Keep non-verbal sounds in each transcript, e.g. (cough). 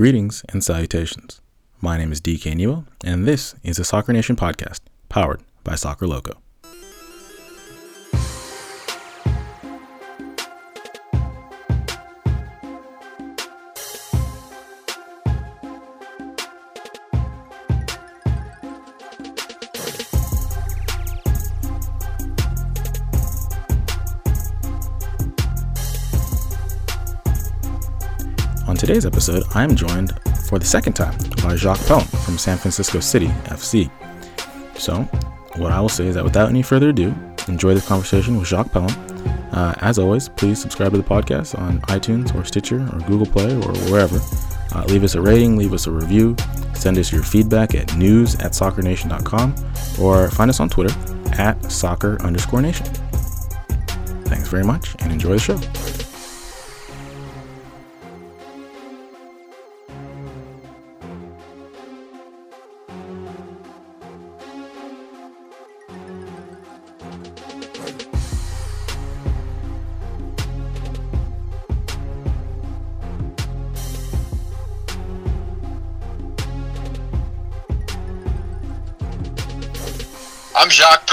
Greetings and salutations. My name is DK Nemo, and this is a Soccer Nation podcast powered by Soccer Loco. Today's episode, I am joined for the second time by Jacques Pelham from San Francisco City FC. So, what I will say is that without any further ado, enjoy this conversation with Jacques Pelham. Uh, as always, please subscribe to the podcast on iTunes or Stitcher or Google Play or wherever. Uh, leave us a rating, leave us a review, send us your feedback at news at soccernation.com or find us on Twitter at soccer underscore nation. Thanks very much and enjoy the show.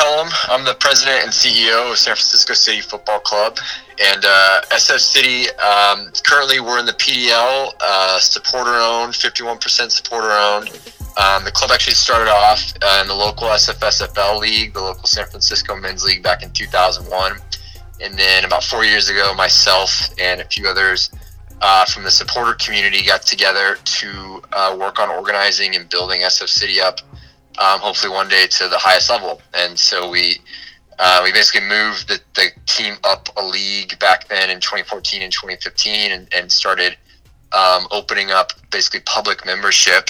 I'm the president and CEO of San Francisco City Football Club. And uh, SF City, um, currently we're in the PDL, uh, supporter owned, 51% supporter owned. Um, the club actually started off uh, in the local SFSFL league, the local San Francisco men's league back in 2001. And then about four years ago, myself and a few others uh, from the supporter community got together to uh, work on organizing and building SF City up um, hopefully one day to the highest level. And so we uh, we basically moved the, the team up a league back then in 2014 and 2015 and, and started um, opening up basically public membership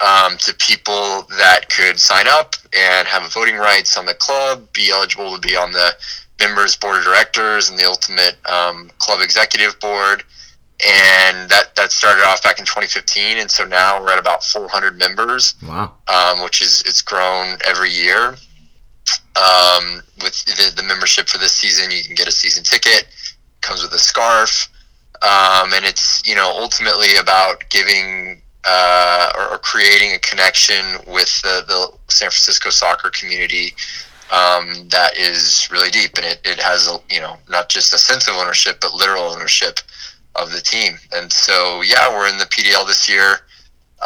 um, to people that could sign up and have voting rights on the club, be eligible to be on the members board of directors and the ultimate um, club executive board and that that started off back in 2015 and so now we're at about 400 members Wow. um, which is it's grown every year um, with the, the membership for this season you can get a season ticket comes with a scarf um, and it's you know ultimately about giving uh, or, or creating a connection with the, the san francisco soccer community um, that is really deep and it, it has a you know not just a sense of ownership but literal ownership of the team. And so, yeah, we're in the PDL this year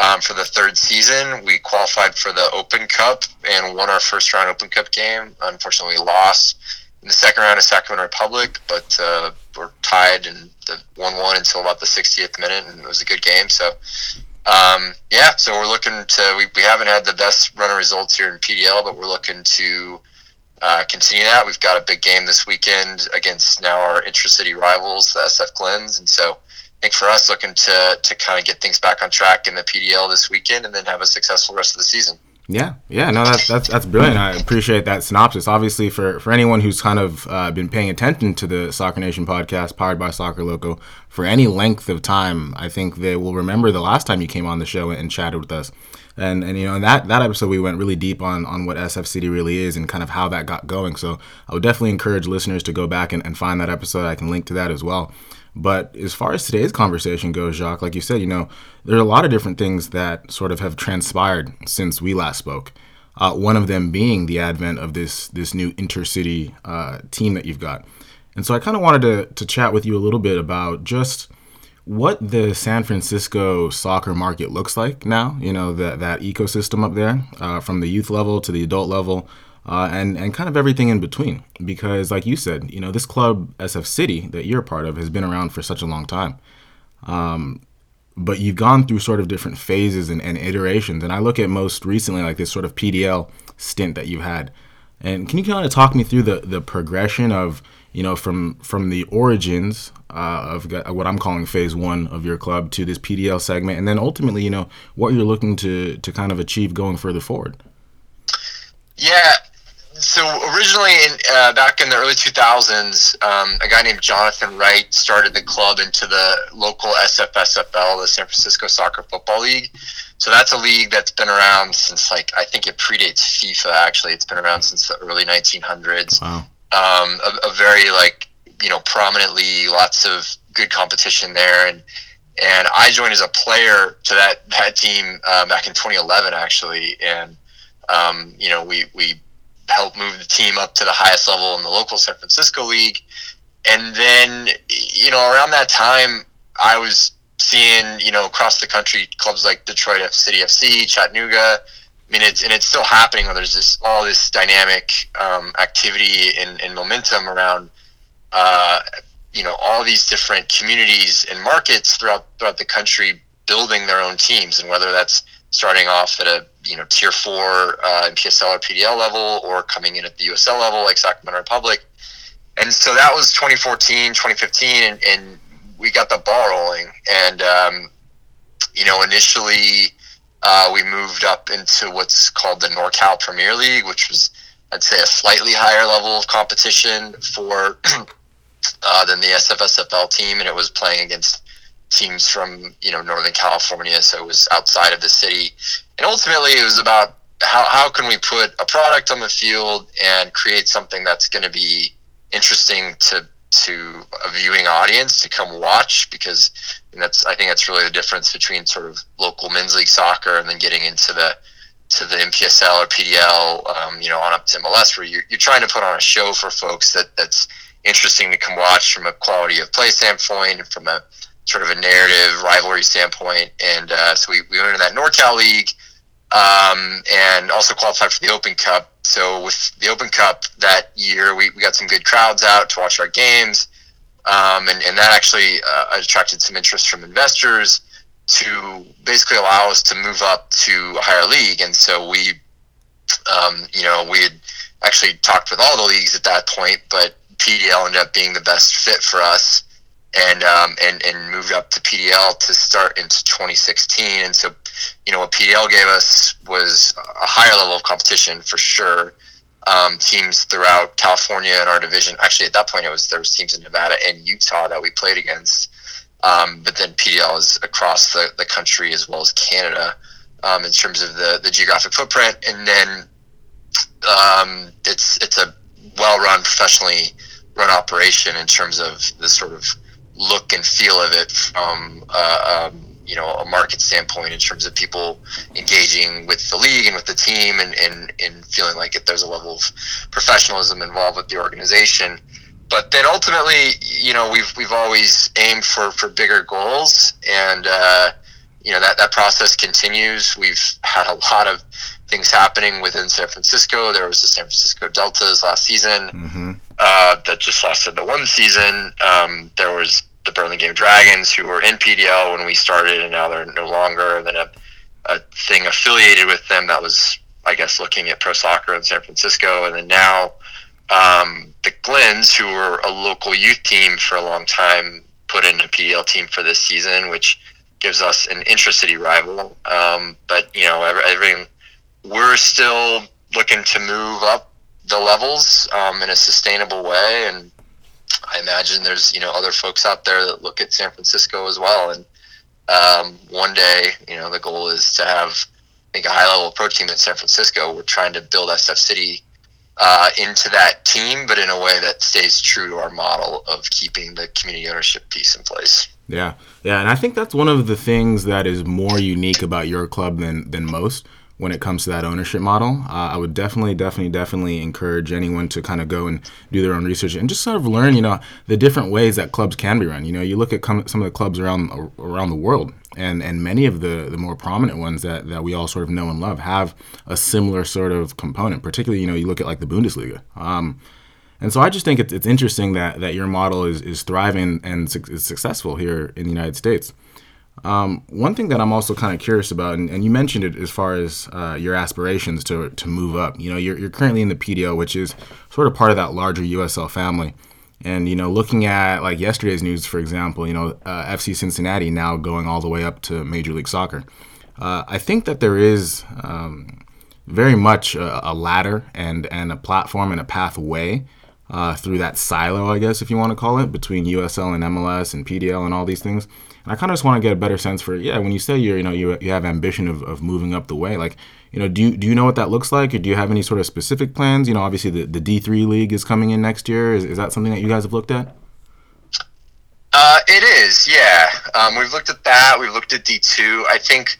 um, for the third season. We qualified for the Open Cup and won our first round Open Cup game. Unfortunately, we lost in the second round of Sacramento Republic, but uh, we're tied and the one-one until about the 60th minute, and it was a good game. So. Um, yeah, so we're looking to. We, we haven't had the best run of results here in PDL, but we're looking to uh, continue that. We've got a big game this weekend against now our intra-city rivals, the SF Glens, and so I think for us, looking to to kind of get things back on track in the PDL this weekend, and then have a successful rest of the season. Yeah, yeah, no, that's that's that's brilliant. I appreciate that synopsis. Obviously, for for anyone who's kind of uh, been paying attention to the Soccer Nation podcast, powered by Soccer Loco, for any length of time, I think they will remember the last time you came on the show and chatted with us. And and you know in that that episode we went really deep on on what SF City really is and kind of how that got going. So I would definitely encourage listeners to go back and, and find that episode. I can link to that as well. But as far as today's conversation goes, Jacques, like you said, you know, there are a lot of different things that sort of have transpired since we last spoke. Uh, one of them being the advent of this this new intercity uh, team that you've got. And so I kind of wanted to, to chat with you a little bit about just what the San Francisco soccer market looks like now. You know, that, that ecosystem up there, uh, from the youth level to the adult level, uh, and and kind of everything in between. Because, like you said, you know, this club SF City that you're a part of has been around for such a long time. Um, but you've gone through sort of different phases and, and iterations. And I look at most recently like this sort of PDL stint that you've had. And can you kind of talk me through the the progression of you know from from the origins uh, of what I'm calling phase one of your club to this PDL segment, and then ultimately you know what you're looking to to kind of achieve going further forward. Yeah. So originally, in, uh, back in the early 2000s, um, a guy named Jonathan Wright started the club into the local SFSFL, the San Francisco Soccer Football League. So that's a league that's been around since like I think it predates FIFA. Actually, it's been around since the early 1900s. Wow. Um, a, a very like you know prominently. lots of good competition there, and and I joined as a player to that that team uh, back in 2011, actually, and um, you know we we helped move the team up to the highest level in the local San Francisco league, and then you know around that time I was seeing you know across the country clubs like Detroit F City FC, Chattanooga. I mean, it's and it's still happening. Where there's this all this dynamic um, activity and, and momentum around uh, you know all these different communities and markets throughout throughout the country building their own teams, and whether that's starting off at a you know tier four uh, PSL or PDL level, or coming in at the USL level like Sacramento Republic. And so that was 2014, 2015, and, and we got the ball rolling. And um, you know, initially uh, we moved up into what's called the NorCal Premier League, which was I'd say a slightly higher level of competition for (clears throat) uh, than the SFSFL team, and it was playing against teams from you know Northern California, so it was outside of the city. And ultimately, it was about how how can we put a product on the field and create something that's going to be interesting to to a viewing audience to come watch because that's I think that's really the difference between sort of local men's league soccer and then getting into the to the NPSL or PDL, um, you know, on up to MLS, where you're, you're trying to put on a show for folks that that's interesting to come watch from a quality of play standpoint and from a sort of a narrative rivalry standpoint. And uh, so we, we went into that NorCal League um, and also qualified for the Open Cup. So with the Open Cup that year, we, we got some good crowds out to watch our games. Um, and, and that actually uh, attracted some interest from investors to basically allow us to move up to a higher league. And so we, um, you know, we had actually talked with all the leagues at that point, but PDL ended up being the best fit for us, and um, and and moved up to PDL to start into 2016. And so, you know, what PDL gave us was a higher level of competition for sure. Um, teams throughout California in our division. Actually, at that point, it was there was teams in Nevada and Utah that we played against. Um, but then PDL is across the, the country as well as Canada um, in terms of the, the geographic footprint. And then um, it's it's a well run professionally run operation in terms of the sort of look and feel of it from uh, um, you know a market standpoint in terms of people engaging with the league and with the team and, and, and feeling like there's a level of professionalism involved with the organization but then ultimately you know we've we've always aimed for for bigger goals and uh, you know that that process continues we've had a lot of things happening within San Francisco. There was the San Francisco Deltas last season mm-hmm. Uh, that just lasted the one season. Um, there was the Burlingame Dragons who were in PDL when we started, and now they're no longer. Then a, a thing affiliated with them that was, I guess, looking at pro soccer in San Francisco, and then now um, the Glens, who were a local youth team for a long time, put in a PDL team for this season, which gives us an intra-city rival. Um, but you know, everything we're still looking to move up the levels um, in a sustainable way, and I imagine there's you know other folks out there that look at San Francisco as well. And um, one day, you know, the goal is to have I think a high level pro team in San Francisco. We're trying to build SF City uh, into that team, but in a way that stays true to our model of keeping the community ownership piece in place. Yeah, yeah, and I think that's one of the things that is more unique about your club than than most when it comes to that ownership model. Uh, I would definitely, definitely, definitely encourage anyone to kind of go and do their own research and just sort of learn, you know, the different ways that clubs can be run. You know, you look at some of the clubs around around the world, and and many of the the more prominent ones that that we all sort of know and love have a similar sort of component. Particularly, you know, you look at like the Bundesliga. Um, and so I just think it's, it's interesting that, that your model is, is thriving and is successful here in the United States. Um, one thing that I'm also kind of curious about, and, and, you mentioned it as far as uh, your aspirations to, to move up. You know, you're, you're currently in the PDL, which is sort of part of that larger USL family. And, you know, looking at like yesterday's news, for example, you know, uh, FC Cincinnati now going all the way up to Major League Soccer. Uh, I think that there is um, very much a, a, ladder and, and a platform and a pathway uh, through that silo, I guess, if you want to call it, between USL and MLS and PDL and all these things. And I kind of just want to get a better sense for yeah, when you say you're you know you, you have ambition of, of moving up the way, like you know do you, do you know what that looks like, or do you have any sort of specific plans? You know, obviously the the D three league is coming in next year. Is, is that something that you guys have looked at? Uh, it is, yeah. Um, we've looked at that. We've looked at D two. I think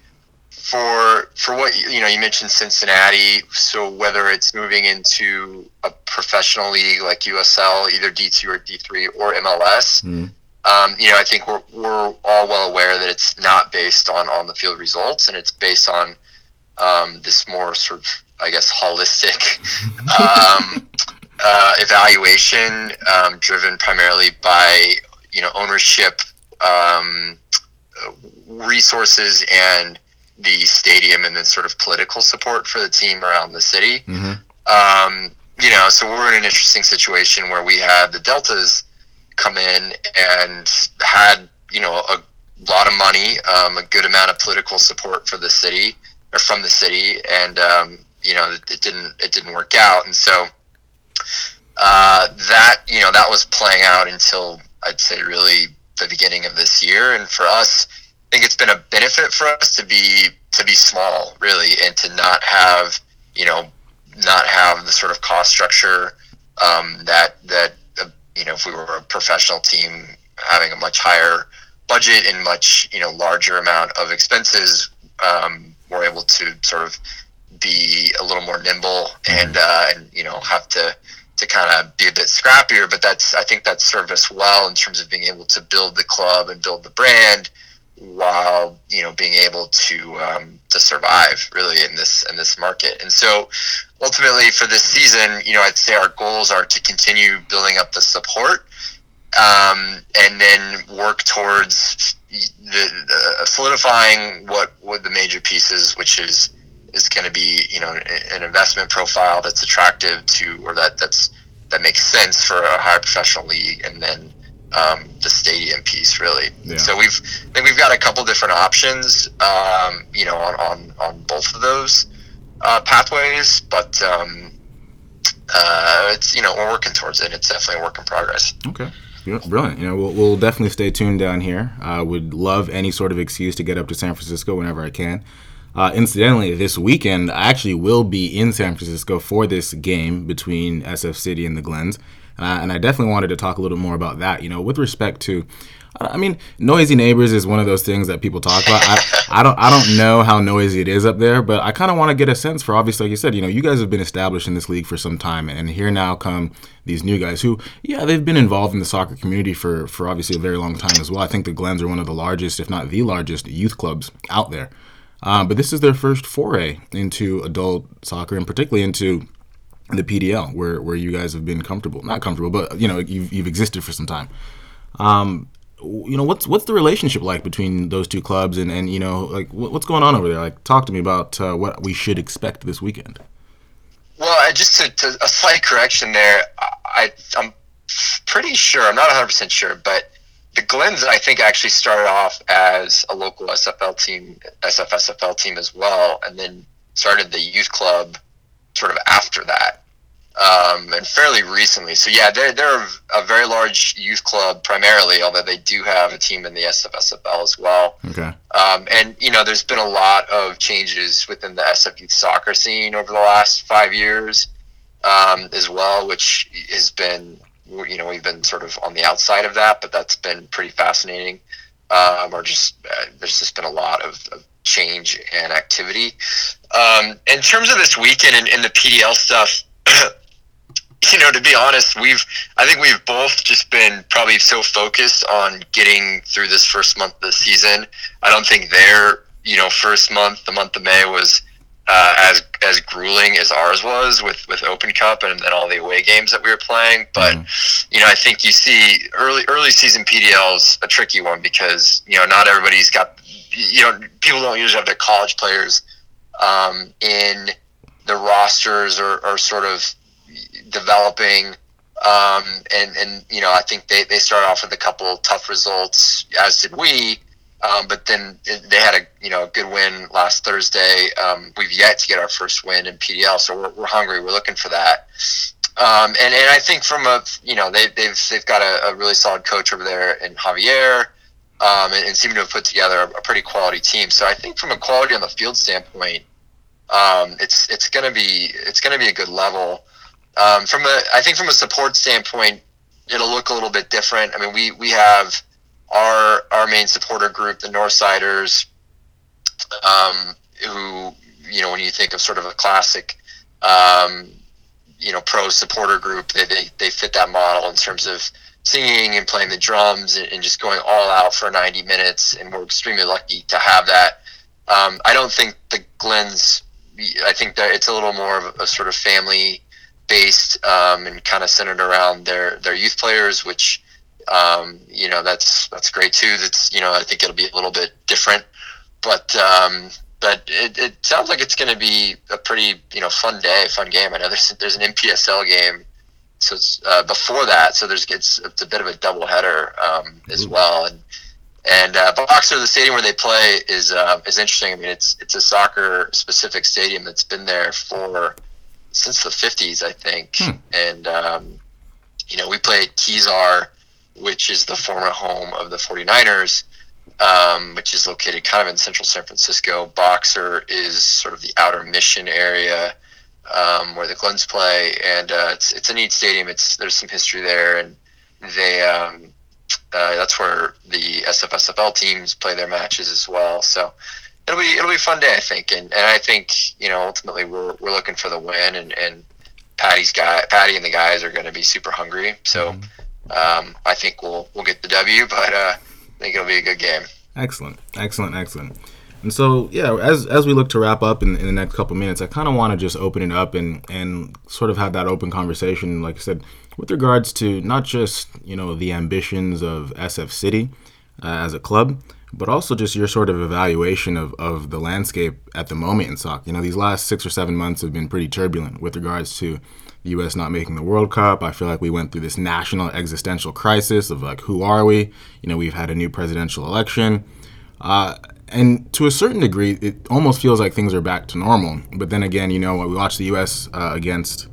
for for what you know, you mentioned Cincinnati. So whether it's moving into a professional league like USL, either D two or D three or MLS, mm. Um, you know, I think we're we're all well aware that it's not based on on the field results, and it's based on um, this more sort of, I guess, holistic (laughs) um, uh, evaluation um, driven primarily by you know ownership, um, resources, and the stadium, and then sort of political support for the team around the city. Mm-hmm. Um, you know, so we're in an interesting situation where we had the Deltas come in and had you know a lot of money, um, a good amount of political support for the city or from the city, and um, you know it, it, didn't it didn't work out, and so uh, that you know that was playing out until I'd say really the beginning of this year, and for us, I think it's been a benefit for us to be to be small, really, and to not have you know not have the sort of cost structure um, that that you know if we were a professional team having a much higher budget and much you know larger amount of expenses um, we're able to sort of be a little more nimble and uh, and you know have to to kind of be a bit scrappier. But that's I think that served us well in terms of being able to build the club and build the brand while you know being able to um, to survive really in this in this market. And so ultimately for this season, you know, I'd say our goals are to continue building up the support um, and then work towards the, the solidifying what what the major pieces, which is is going to be you know an investment profile that's attractive to or that that's that makes sense for a higher professional league, and then um, the stadium piece really. Yeah. So we've I think we've got a couple different options, um, you know, on, on on both of those uh, pathways, but. Um, uh, it's you know we're working towards it. It's definitely a work in progress. Okay. Brilliant. You know, we'll, we'll definitely stay tuned down here. I uh, would love any sort of excuse to get up to San Francisco whenever I can. Uh, incidentally, this weekend I actually will be in San Francisco for this game between SF City and the Glens, uh, and I definitely wanted to talk a little more about that. You know, with respect to I mean, noisy neighbors is one of those things that people talk about. I, I don't I don't know how noisy it is up there, but I kind of want to get a sense for obviously, like you said, you know, you guys have been established in this league for some time, and here now come these new guys who, yeah, they've been involved in the soccer community for for obviously a very long time as well. I think the Glens are one of the largest, if not the largest, youth clubs out there. Um, but this is their first foray into adult soccer, and particularly into the PDL, where where you guys have been comfortable, not comfortable, but you know, you've you've existed for some time. Um, you know what's what's the relationship like between those two clubs and and you know like what's going on over there like talk to me about uh, what we should expect this weekend well just to, to, a slight correction there I, i'm pretty sure i'm not 100% sure but the glens i think actually started off as a local sfl team sfsfl team as well and then started the youth club sort of after that um, and fairly recently. So yeah, they're they're a very large youth club primarily, although they do have a team in the SFSFL as well. Okay. Um, and you know, there's been a lot of changes within the SF youth soccer scene over the last five years um, as well, which has been you know we've been sort of on the outside of that, but that's been pretty fascinating. Um, or just uh, there's just been a lot of, of change and activity. Um, in terms of this weekend and, and the PDL stuff. (clears throat) you know, to be honest, we've I think we've both just been probably so focused on getting through this first month of the season. I don't think their you know first month, the month of May, was uh, as as grueling as ours was with with Open Cup and then all the away games that we were playing. But mm-hmm. you know, I think you see early early season PDL is a tricky one because you know not everybody's got you know people don't usually have their college players um, in the rosters or, or sort of developing. Um, and, and, you know, I think they, they started off with a couple tough results, as did we. Um, but then they had a you know a good win last Thursday. Um, we've yet to get our first win in PDL, so we're, we're hungry. We're looking for that. Um, and, and I think from a you know they, they've they've got a, a really solid coach over there in Javier, um, and, and, seem to have put together a, a, pretty quality team. So I think from a quality on the field standpoint, um, it's it's gonna be it's gonna be a good level. Um, from a, I think from a support standpoint, it'll look a little bit different. I mean, we we have our our main supporter group, the Northsiders, um, who you know when you think of sort of a classic, um, you know, pro supporter group, they, they they fit that model in terms of singing and playing the drums and, and just going all out for 90 minutes, and we're extremely lucky to have that. Um, I don't think the Glens. I think that it's a little more of a, sort of family based um, and kind of centered around their their youth players, which um, you know that's that's great too. That's you know I think it'll be a little bit different, but um, but it, it sounds like it's going to be a pretty you know fun day, fun game. I know there's there's an NPSL game, so it's uh, before that, so there's it's, it's a bit of a double header um, as well, and and uh, Boxer, the stadium where they play, is uh, is interesting. I mean, it's it's a soccer specific stadium that's been there for since the 50s, I think, hmm. and um, you know we play at Kezar which is the former home of the 49ers, um, which is located kind of in central San Francisco. Boxer is sort of the outer mission area um, where the Glens play, and uh, it's it's a neat stadium. It's there's some history there, and they um, uh, that's where the SFSFL teams play their matches as well. So it'll be it'll be a fun day, I think, and and I think you know ultimately we're we're looking for the win, and and Patty's guy Patty and the guys are going to be super hungry. So. Mm-hmm um, I think we'll we'll get the W, (laughs) but uh, I think it'll be a good game. Excellent, excellent, excellent. And so, yeah, as as we look to wrap up in, in the next couple minutes, I kind of want to just open it up and and sort of have that open conversation, like I said, with regards to not just you know the ambitions of SF City uh, as a club, but also just your sort of evaluation of, of the landscape at the moment in soccer. You know, these last six or seven months have been pretty turbulent with regards to U.S. not making the World Cup. I feel like we went through this national existential crisis of like, who are we? You know, we've had a new presidential election. Uh, and to a certain degree, it almost feels like things are back to normal. But then again, you know, we watched the U.S. Uh, against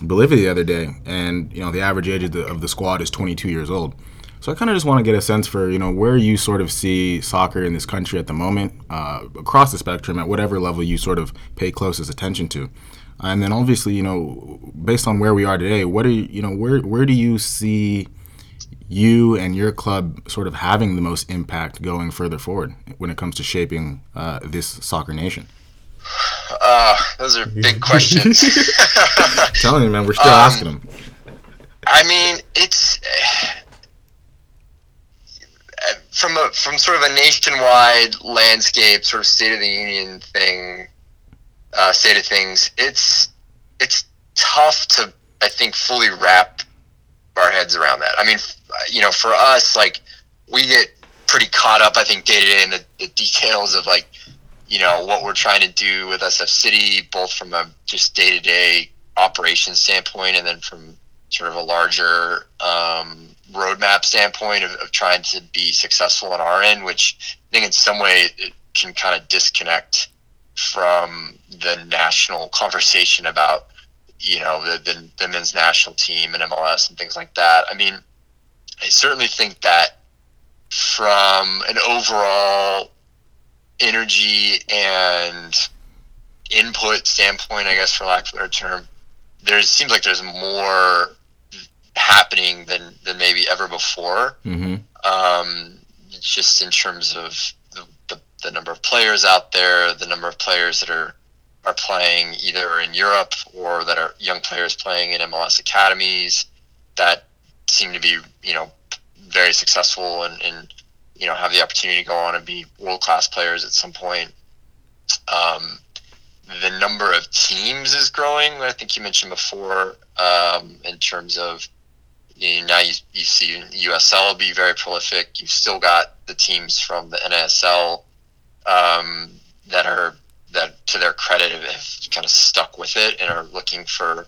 Bolivia the other day, and you know, the average age of the, of the squad is 22 years old. So I kind of just want to get a sense for you know where you sort of see soccer in this country at the moment, uh, across the spectrum, at whatever level you sort of pay closest attention to. And then obviously, you know, based on where we are today, what are you, you know, where where do you see you and your club sort of having the most impact going further forward when it comes to shaping uh, this soccer nation? Uh, those are big (laughs) questions. telling you, man, we're still um, asking them. I mean, it's from a from sort of a nationwide landscape, sort of state of the union thing uh, state of things, it's it's tough to I think fully wrap our heads around that. I mean, you know, for us, like we get pretty caught up, I think, day to day in the, the details of like, you know, what we're trying to do with SF City, both from a just day to day operation standpoint, and then from sort of a larger um, roadmap standpoint of, of, trying to be successful on our end, which I think in some way it can kind of disconnect from the national conversation about you know the, the, the men's national team and MLS and things like that. I mean, I certainly think that from an overall energy and input standpoint, I guess for lack of a better term, there seems like there's more happening than than maybe ever before. Mm-hmm. Um, just in terms of the number of players out there, the number of players that are are playing either in Europe or that are young players playing in MLS academies that seem to be, you know, very successful and, and you know have the opportunity to go on and be world class players at some point. Um, the number of teams is growing. I think you mentioned before um, in terms of you know, now you, you see USL be very prolific. You've still got the teams from the NASL um, that are that to their credit have kind of stuck with it and are looking for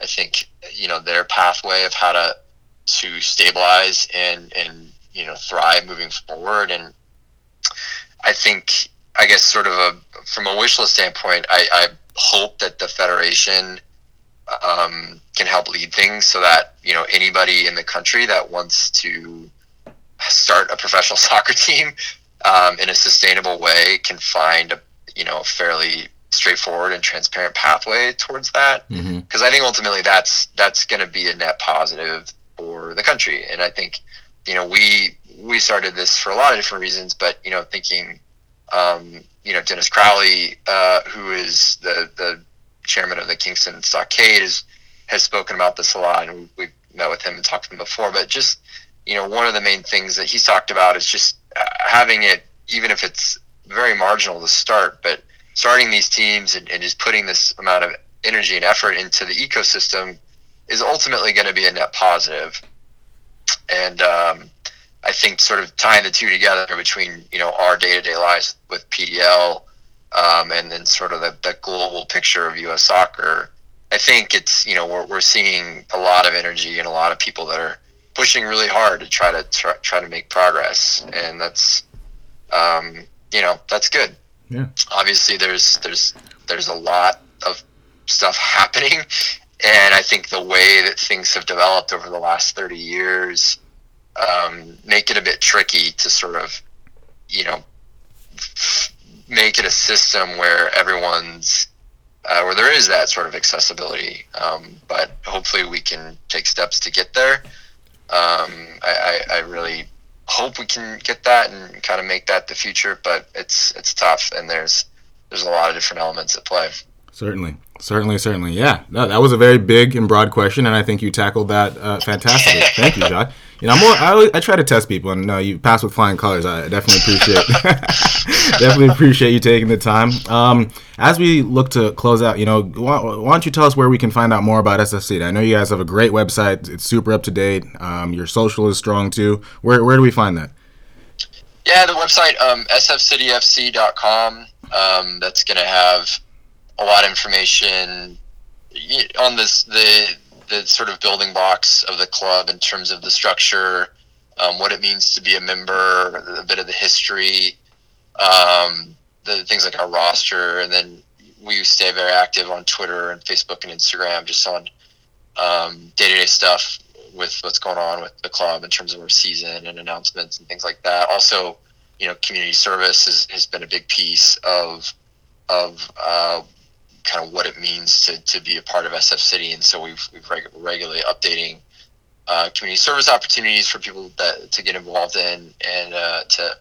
I think you know their pathway of how to to stabilize and and you know thrive moving forward. And I think I guess sort of a from a wish list standpoint I, I hope that the federation um, can help lead things so that you know anybody in the country that wants to start a professional (laughs) soccer team um, in a sustainable way can find a you know a fairly straightforward and transparent pathway towards that because mm-hmm. I think ultimately that's that's going to be a net positive for the country and I think you know we we started this for a lot of different reasons, but you know, thinking, um, you know, Dennis Crowley, uh, who is the the chairman of the Kingston Stockade, is has spoken about this a lot, and we've met with him and talked to him before. But just you know, one of the main things that he's talked about is just having it, even if it's very marginal to start, but starting these teams and, and just putting this amount of energy and effort into the ecosystem is ultimately going to be a net positive. And um, I think sort of tying the two together between you know our day to day lives with PDL um, and then sort of the, the global picture of U.S. soccer. I think it's you know we're we're seeing a lot of energy and a lot of people that are pushing really hard to try to try, try to make progress, and that's um, you know that's good. Yeah. Obviously, there's there's there's a lot of stuff (laughs) happening, and I think the way that things have developed over the last thirty years um, make it a bit tricky to sort of you know make it a system where everyone's uh, where there is that sort of accessibility. Um, but hopefully, we can take steps to get there. Um, I, I, I, really hope we can get that and kind of make that the future. But it's it's tough, and there's there's a lot of different elements at play. Certainly, certainly, certainly. Yeah, no, that was a very big and broad question, and I think you tackled that uh, fantastically. (laughs) Thank you, Jacques. You know, I'm more. I, I try to test people, and no, you pass with flying colors. I definitely appreciate, (laughs) definitely appreciate you taking the time. Um, as we look to close out, you know, why, why, don't you tell us where we can find out more about SFC? I know you guys have a great website. It's super up to date. Um, your social is strong too. Where where do we find that? Yeah, the website um, sfcityfc.com. Um, that's going to have a lot of information on this the the sort of building blocks of the club in terms of the structure, um, what it means to be a member, a bit of the history, um, the things like our roster, and then we stay very active on Twitter and Facebook and Instagram, just on day to day stuff with what's going on with the club in terms of our season and announcements and things like that. Also, you know, community service has, has been a big piece of of uh, kind of what it means to, to be a part of SF City. And so we've, we've reg- regularly updating uh, community service opportunities for people that to get involved in and uh, to,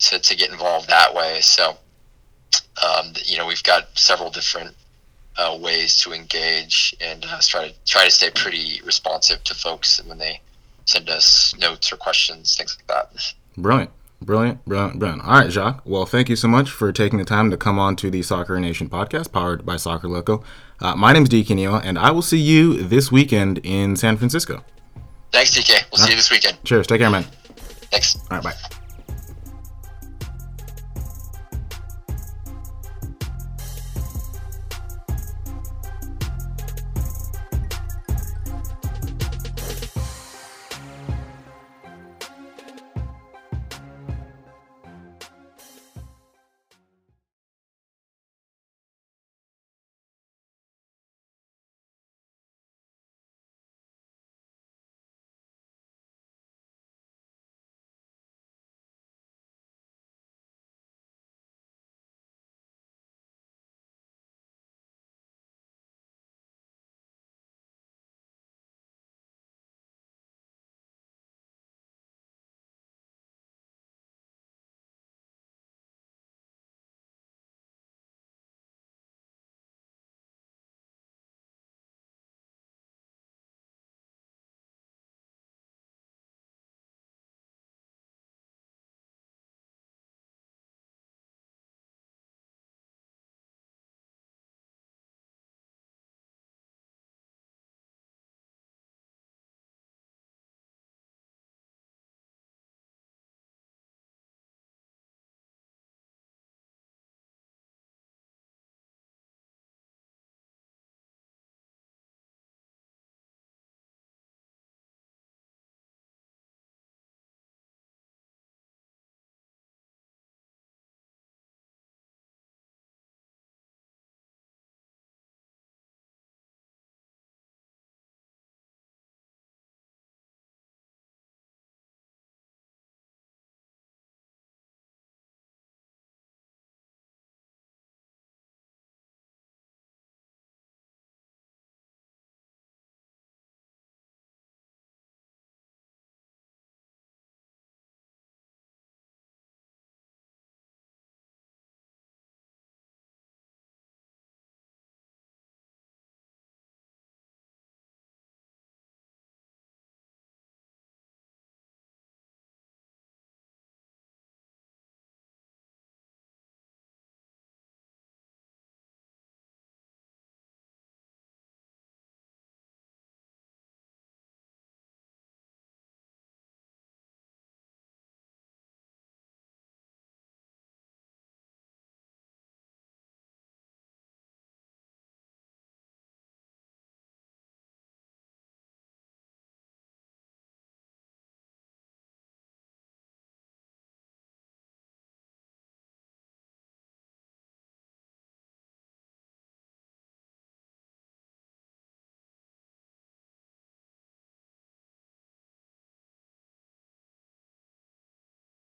to, to get involved that way. So, um, you know, we've got several different uh, ways to engage and uh, try to try to stay pretty responsive to folks when they send us notes or questions, things like that. Brilliant. Brilliant, brilliant, brilliant. All right, Jacques. Well, thank you so much for taking the time to come on to the Soccer Nation podcast powered by Soccer Loco. Uh, my name is DK Neal, and I will see you this weekend in San Francisco. Thanks, DK. We'll All see you this weekend. Cheers. Take care, man. Thanks. All right, bye.